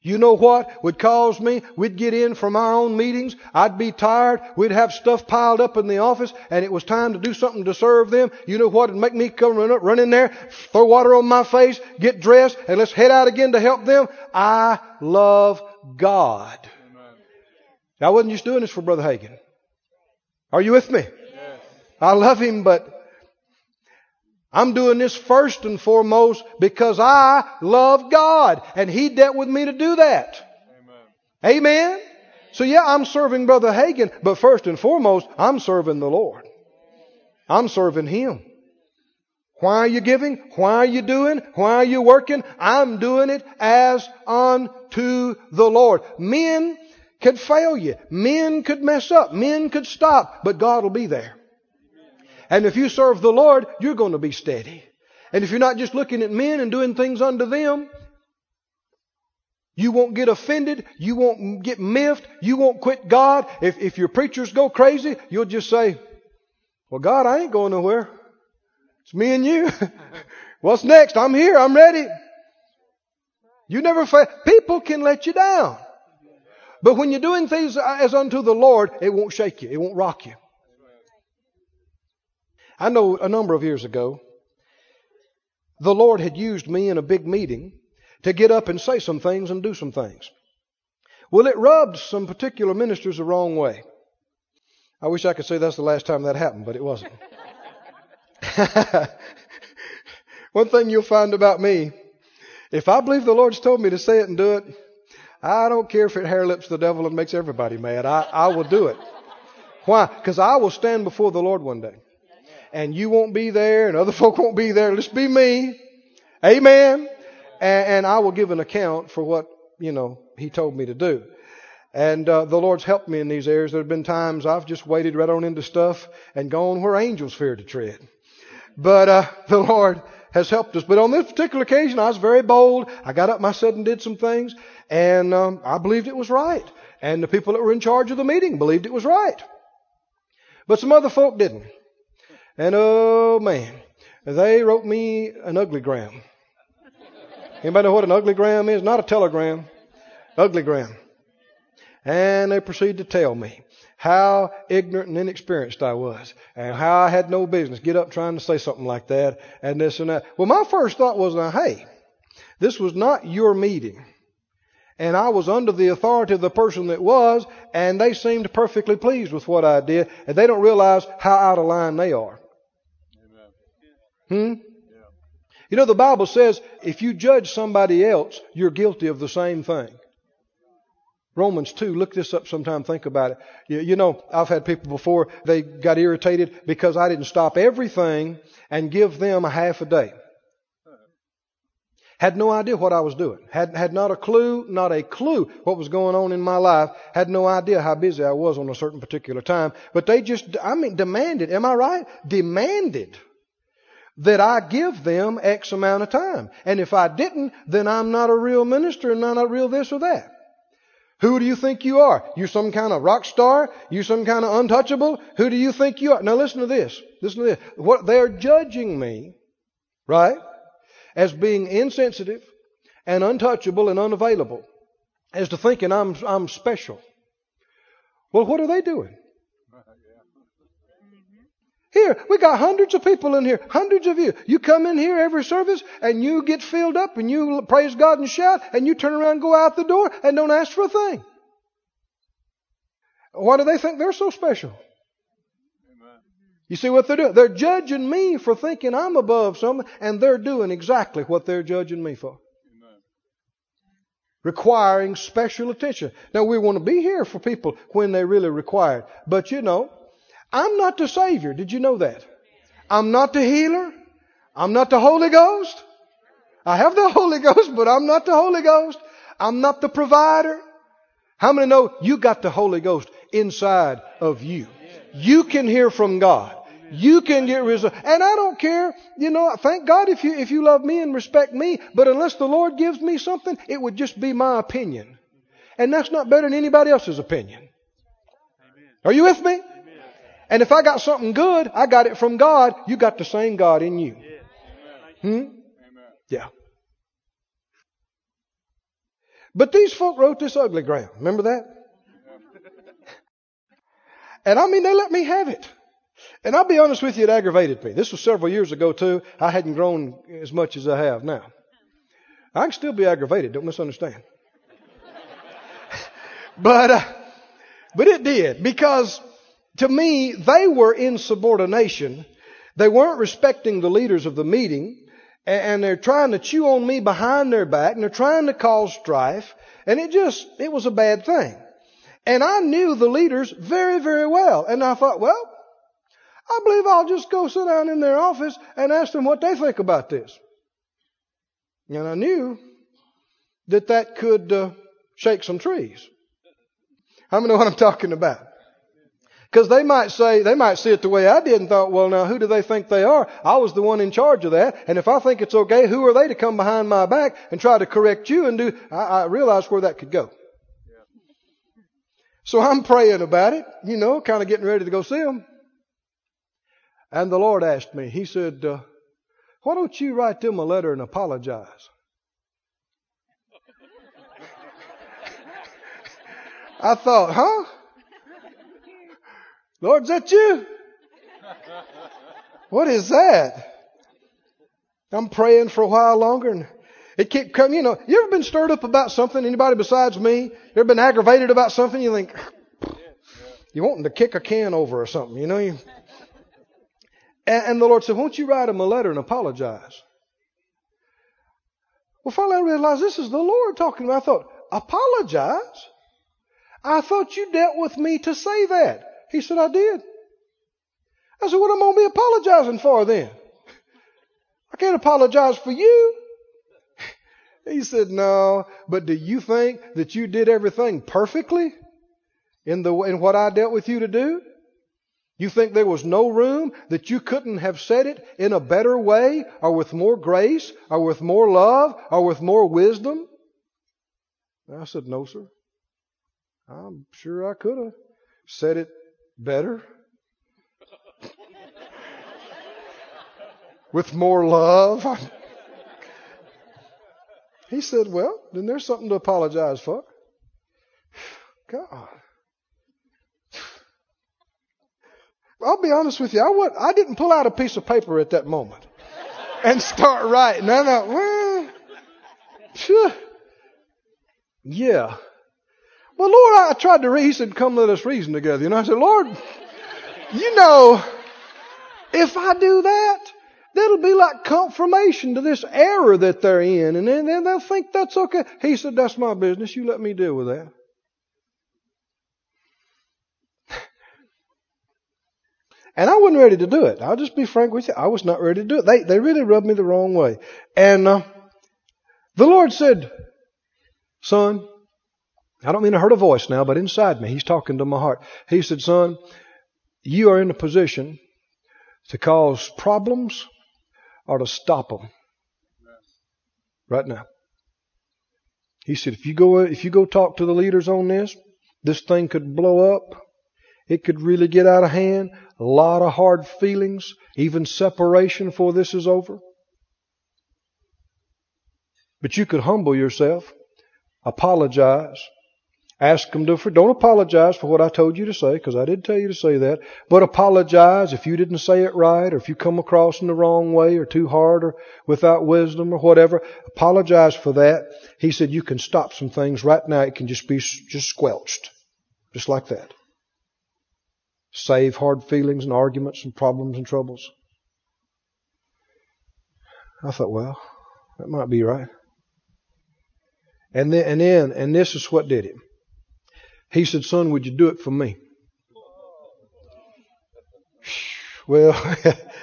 Speaker 1: You know what would cause me? We'd get in from our own meetings. I'd be tired. We'd have stuff piled up in the office and it was time to do something to serve them. You know what would make me come run, up, run in there, throw water on my face, get dressed, and let's head out again to help them? I love God. Amen. I wasn't just doing this for Brother Hagin. Are you with me? Yes. I love him, but I'm doing this first and foremost because I love God and He dealt with me to do that. Amen. Amen? So yeah, I'm serving Brother Hagin, but first and foremost, I'm serving the Lord. I'm serving Him. Why are you giving? Why are you doing? Why are you working? I'm doing it as unto the Lord. Men could fail you. Men could mess up. Men could stop, but God will be there. And if you serve the Lord, you're going to be steady. And if you're not just looking at men and doing things unto them, you won't get offended. You won't get miffed. You won't quit God. If, if your preachers go crazy, you'll just say, well, God, I ain't going nowhere. It's me and you. What's next? I'm here. I'm ready. You never fail. People can let you down. But when you're doing things as unto the Lord, it won't shake you. It won't rock you. I know a number of years ago, the Lord had used me in a big meeting to get up and say some things and do some things. Well, it rubbed some particular ministers the wrong way. I wish I could say that's the last time that happened, but it wasn't. One thing you'll find about me, if I believe the Lord's told me to say it and do it, I don't care if it hare lips the devil and makes everybody mad. I, I will do it. Why? Because I will stand before the Lord one day and you won't be there and other folk won't be there. Let's be me. Amen. And, and I will give an account for what, you know, he told me to do. And uh, the Lord's helped me in these areas. There have been times I've just waded right on into stuff and gone where angels fear to tread. But uh, the Lord has helped us. But on this particular occasion, I was very bold. I got up, said, and did some things, and um, I believed it was right. And the people that were in charge of the meeting believed it was right. But some other folk didn't. And oh man, they wrote me an ugly gram. Anybody know what an ugly gram is? Not a telegram. Ugly gram. And they proceeded to tell me how ignorant and inexperienced I was and how I had no business get up trying to say something like that and this and that. Well, my first thought was, now, hey, this was not your meeting. And I was under the authority of the person that was, and they seemed perfectly pleased with what I did, and they don't realize how out of line they are. Hmm? You know, the Bible says if you judge somebody else, you're guilty of the same thing. Romans 2, look this up sometime, think about it. You, you, know, I've had people before, they got irritated because I didn't stop everything and give them a half a day. Had no idea what I was doing. Had, had not a clue, not a clue what was going on in my life. Had no idea how busy I was on a certain particular time. But they just, I mean, demanded, am I right? Demanded that I give them X amount of time. And if I didn't, then I'm not a real minister and not a real this or that. Who do you think you are? You some kind of rock star? You some kind of untouchable? Who do you think you are? Now listen to this. Listen to this. What they're judging me, right, as being insensitive and untouchable and unavailable, as to thinking I'm I'm special. Well, what are they doing? Here, we got hundreds of people in here, hundreds of you. You come in here every service and you get filled up and you praise God and shout and you turn around and go out the door and don't ask for a thing. Why do they think they're so special? You see what they're doing? They're judging me for thinking I'm above something, and they're doing exactly what they're judging me for. Requiring special attention. Now, we want to be here for people when they really require it. But you know, I'm not the Savior. Did you know that? I'm not the healer. I'm not the Holy Ghost. I have the Holy Ghost, but I'm not the Holy Ghost. I'm not the provider. How many know you got the Holy Ghost inside of you? You can hear from God. You can get results. And I don't care, you know, thank God if you, if you love me and respect me, but unless the Lord gives me something, it would just be my opinion. And that's not better than anybody else's opinion. Are you with me? And if I got something good, I got it from God. You got the same God in you. Hmm? Yeah. But these folk wrote this ugly gram. Remember that? And I mean, they let me have it. And I'll be honest with you, it aggravated me. This was several years ago too. I hadn't grown as much as I have now. I can still be aggravated. Don't misunderstand. but, uh, but it did because to me, they were in subordination. They weren't respecting the leaders of the meeting and they're trying to chew on me behind their back and they're trying to cause strife. And it just, it was a bad thing. And I knew the leaders very, very well. And I thought, well, I believe I'll just go sit down in their office and ask them what they think about this. And I knew that that could uh, shake some trees. How many know what I'm talking about? Because they might say, they might see it the way I did and thought, well, now who do they think they are? I was the one in charge of that. And if I think it's okay, who are they to come behind my back and try to correct you and do, I, I realized where that could go. So I'm praying about it, you know, kind of getting ready to go see them. And the Lord asked me, He said, uh, why don't you write them a letter and apologize? I thought, huh? Lord, is that you? What is that? I'm praying for a while longer and it kept coming. You know, you ever been stirred up about something? Anybody besides me? You ever been aggravated about something? You think, you want to kick a can over or something, you know? You, and, and the Lord said, won't you write him a letter and apologize? Well, finally I realized this is the Lord talking to me. I thought, apologize? I thought you dealt with me to say that. He said, I did. I said, what am I going to be apologizing for then? I can't apologize for you. He said, no, but do you think that you did everything perfectly in the, in what I dealt with you to do? You think there was no room that you couldn't have said it in a better way or with more grace or with more love or with more wisdom? I said, no, sir. I'm sure I could have said it Better? With more love? he said, Well, then there's something to apologize for. God. I'll be honest with you. I, would, I didn't pull out a piece of paper at that moment and start writing. I thought, well, phew. yeah. Well, Lord, I tried to read. He said, Come, let us reason together. You know, I said, Lord, you know, if I do that, that'll be like confirmation to this error that they're in. And then, then they'll think that's okay. He said, That's my business. You let me deal with that. And I wasn't ready to do it. I'll just be frank with you. I was not ready to do it. They, they really rubbed me the wrong way. And uh, the Lord said, Son, I don't mean to hurt a voice now, but inside me, he's talking to my heart. He said, Son, you are in a position to cause problems or to stop them. Right now. He said, if you go, if you go talk to the leaders on this, this thing could blow up. It could really get out of hand. A lot of hard feelings, even separation before this is over. But you could humble yourself, apologize, Ask them to for, don't apologize for what I told you to say, because I did tell you to say that, but apologize if you didn't say it right, or if you come across in the wrong way, or too hard, or without wisdom, or whatever. Apologize for that. He said you can stop some things right now. It can just be just squelched. Just like that. save hard feelings and arguments and problems and troubles. I thought, well, that might be right. And then, and then, and this is what did it. He said, son, would you do it for me? Well,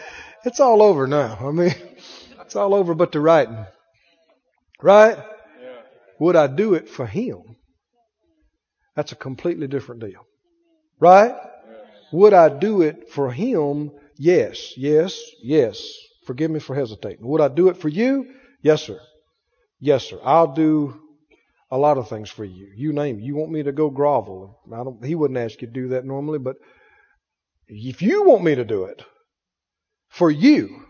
Speaker 1: it's all over now. I mean, it's all over but the writing. Right? Would I do it for him? That's a completely different deal. Right? Would I do it for him? Yes, yes, yes. Forgive me for hesitating. Would I do it for you? Yes, sir. Yes, sir. I'll do a lot of things for you. You name it. You want me to go grovel. I don't, he wouldn't ask you to do that normally, but if you want me to do it for you,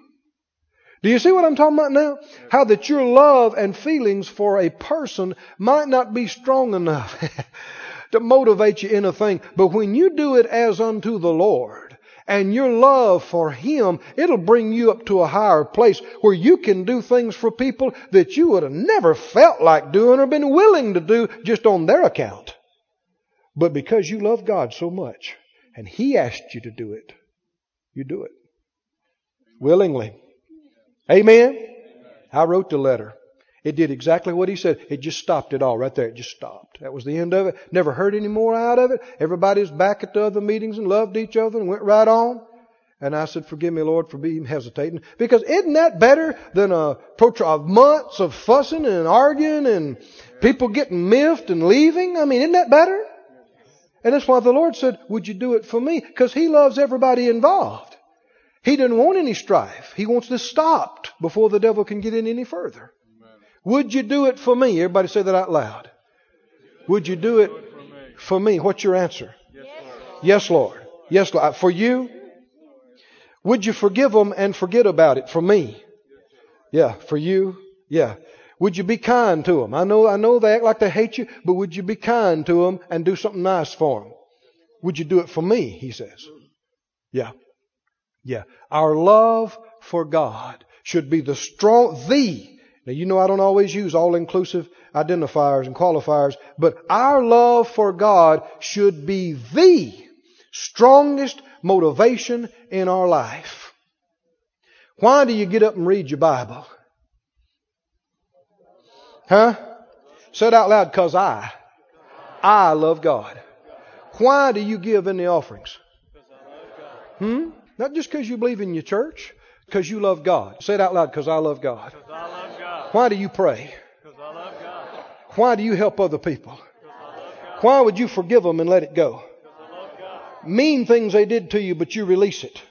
Speaker 1: do you see what I'm talking about now? How that your love and feelings for a person might not be strong enough to motivate you in a thing, but when you do it as unto the Lord, and your love for Him, it'll bring you up to a higher place where you can do things for people that you would have never felt like doing or been willing to do just on their account. But because you love God so much, and He asked you to do it, you do it. Willingly. Amen? I wrote the letter. It did exactly what he said. It just stopped it all right there. It just stopped. That was the end of it. Never heard any more out of it. Everybody was back at the other meetings and loved each other and went right on. And I said, forgive me, Lord, for being hesitating. Because isn't that better than a of months of fussing and arguing and people getting miffed and leaving? I mean, isn't that better? And that's why the Lord said, would you do it for me? Because He loves everybody involved. He didn't want any strife. He wants this stopped before the devil can get in any further. Would you do it for me? Everybody say that out loud. Would you do it for me? What's your answer? Yes, Lord. Yes, Lord. Uh, for you? Would you forgive them and forget about it for me? Yeah, for you? Yeah. Would you be kind to them? I know, I know they act like they hate you, but would you be kind to them and do something nice for them? Would you do it for me? He says. Yeah. Yeah. Our love for God should be the strong, the. Now you know I don't always use all inclusive identifiers and qualifiers, but our love for God should be the strongest motivation in our life. Why do you get up and read your Bible? Huh? Say it out loud, cause I, I love God. Why do you give in the offerings? Hmm? Not just because you believe in your church, because you love God. Say it out loud, because I love God.
Speaker 2: I love God.
Speaker 1: Why do you pray?
Speaker 2: Because I love God.
Speaker 1: Why do you help other people? Why would you forgive them and let it go? Mean things they did to you, but you release it.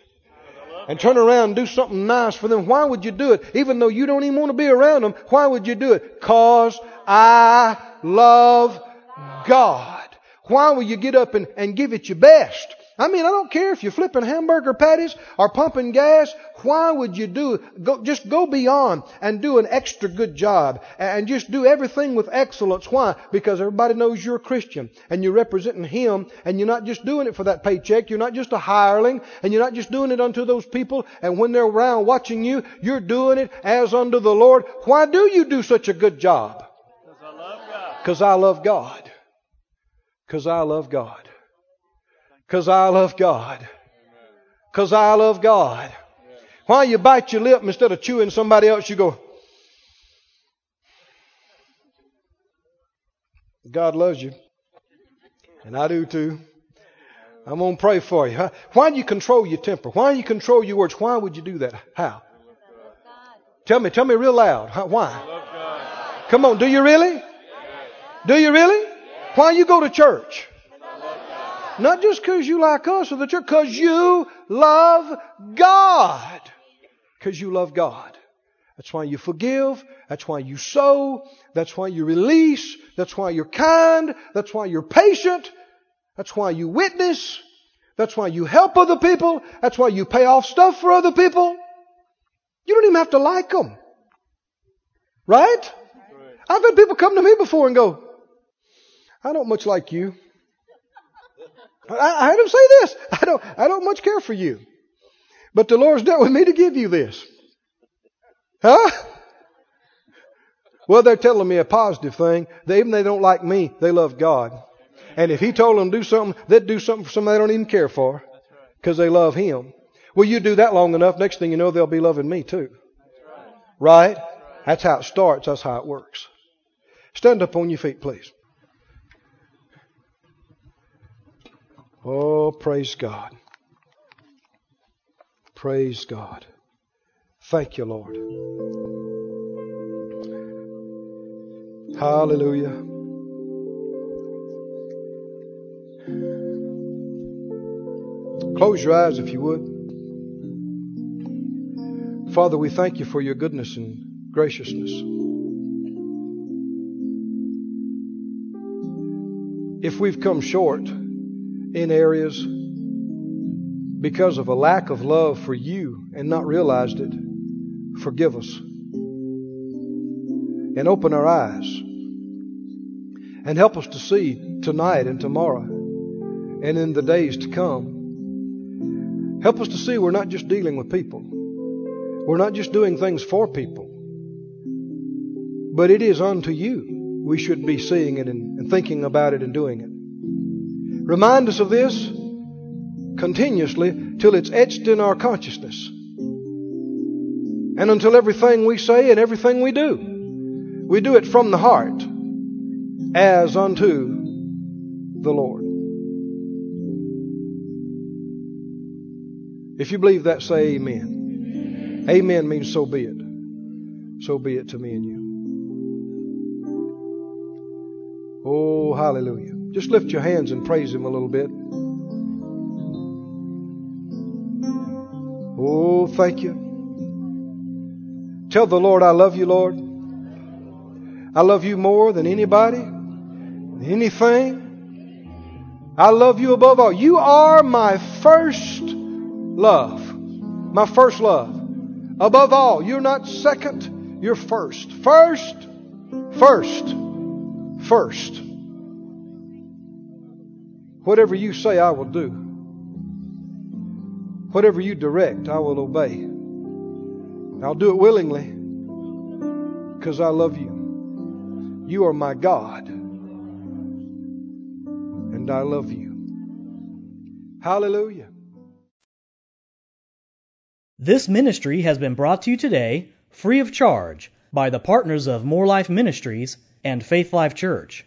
Speaker 1: And turn around and do something nice for them. Why would you do it? Even though you don't even want to be around them, why would you do it? Cause I love God. Why will you get up and, and give it your best? I mean, I don't care if you're flipping hamburger patties or pumping gas. Why would you do go, just go beyond and do an extra good job and just do everything with excellence? Why? Because everybody knows you're a Christian and you're representing Him and you're not just doing it for that paycheck. You're not just a hireling and you're not just doing it unto those people and when they're around watching you, you're doing it as unto the Lord. Why do you do such a good job? Because I love God. Because I love God. Because I love God. Because I love God. Because I love God. Why you bite your lip instead of chewing somebody else, you go, God loves you. And I do too. I'm going to pray for you. Why do you control your temper? Why do you control your words? Why would you do that? How? Tell me, tell me real loud. Why? Come on, do you really? Do you really? Why you go to church? Not just because you like us or the church, because you love God. Because you love God. That's why you forgive. That's why you sow. That's why you release. That's why you're kind. That's why you're patient. That's why you witness. That's why you help other people. That's why you pay off stuff for other people. You don't even have to like them. Right? I've had people come to me before and go, I don't much like you. I, I had him say this. I don't, I don't much care for you. But the Lord's dealt with me to give you this. Huh? Well, they're telling me a positive thing. They, even they don't like me, they love God. And if He told them to do something, they'd do something for somebody they don't even care for. because they love Him. Well, you do that long enough, next thing you know, they'll be loving me too. Right? That's how it starts. That's how it works. Stand up on your feet, please. Oh, praise God. Praise God. Thank you, Lord. Hallelujah. Close your eyes if you would. Father, we thank you for your goodness and graciousness. If we've come short in areas because of a lack of love for you and not realized it, forgive us. And open our eyes. And help us to see tonight and tomorrow and in the days to come. Help us to see we're not just dealing with people. We're not just doing things for people. But it is unto you we should be seeing it and, and thinking about it and doing it. Remind us of this continuously till it's etched in our consciousness. And until everything we say and everything we do, we do it from the heart as unto the Lord. If you believe that, say amen. Amen means so be it. So be it to me and you. Oh, hallelujah. Just lift your hands and praise Him a little bit. Oh, thank you. Tell the Lord, I love you, Lord. I love you more than anybody, anything. I love you above all. You are my first love. My first love. Above all. You're not second, you're first. First, first, first. Whatever you say, I will do. Whatever you direct, I will obey. I'll do it willingly because I love you. You are my God, and I love you. Hallelujah.
Speaker 3: This ministry has been brought to you today free of charge by the partners of Moore Life Ministries and Faith Life Church.